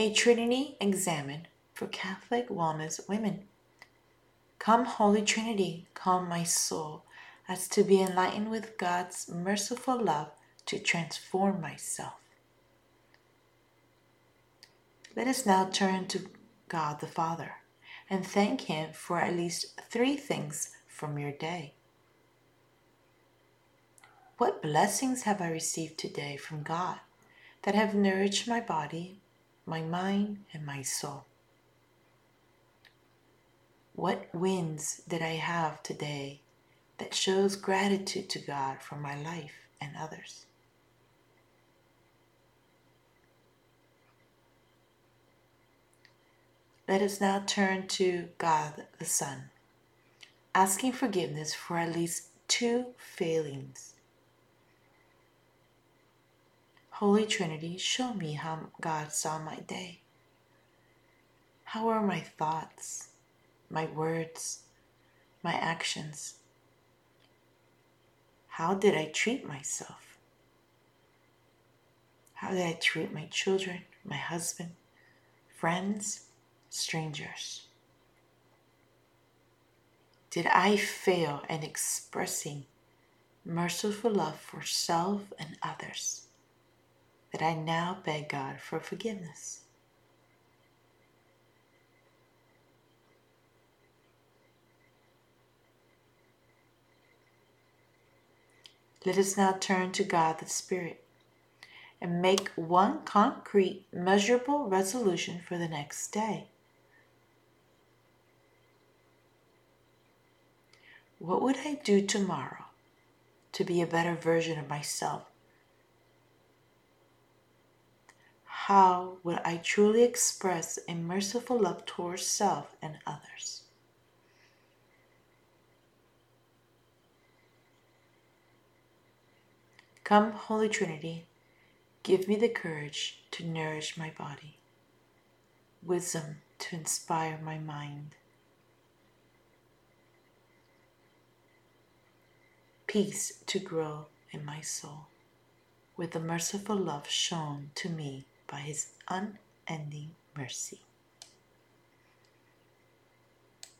A Trinity Examen for Catholic Wellness Women. Come, Holy Trinity, calm my soul as to be enlightened with God's merciful love to transform myself. Let us now turn to God the Father and thank Him for at least three things from your day. What blessings have I received today from God that have nourished my body, my mind, and my soul? What wins did I have today that shows gratitude to God for my life and others? Let us now turn to God the Son, asking forgiveness for at least two failings Holy Trinity, show me how God saw my day. How are my thoughts, my words, my actions? How did I treat myself? How did I treat my children, my husband, friends, strangers? Did I fail in expressing merciful love for self and others? That I now beg God for forgiveness. Let us now turn to God the Spirit and make one concrete, measurable resolution for the next day. What would I do tomorrow to be a better version of myself how would I truly express a merciful love towards self and others? Come, Holy Trinity, give me the courage to nourish my body, wisdom to inspire my mind, peace to grow in my soul, with the merciful love shown to me by His unending mercy.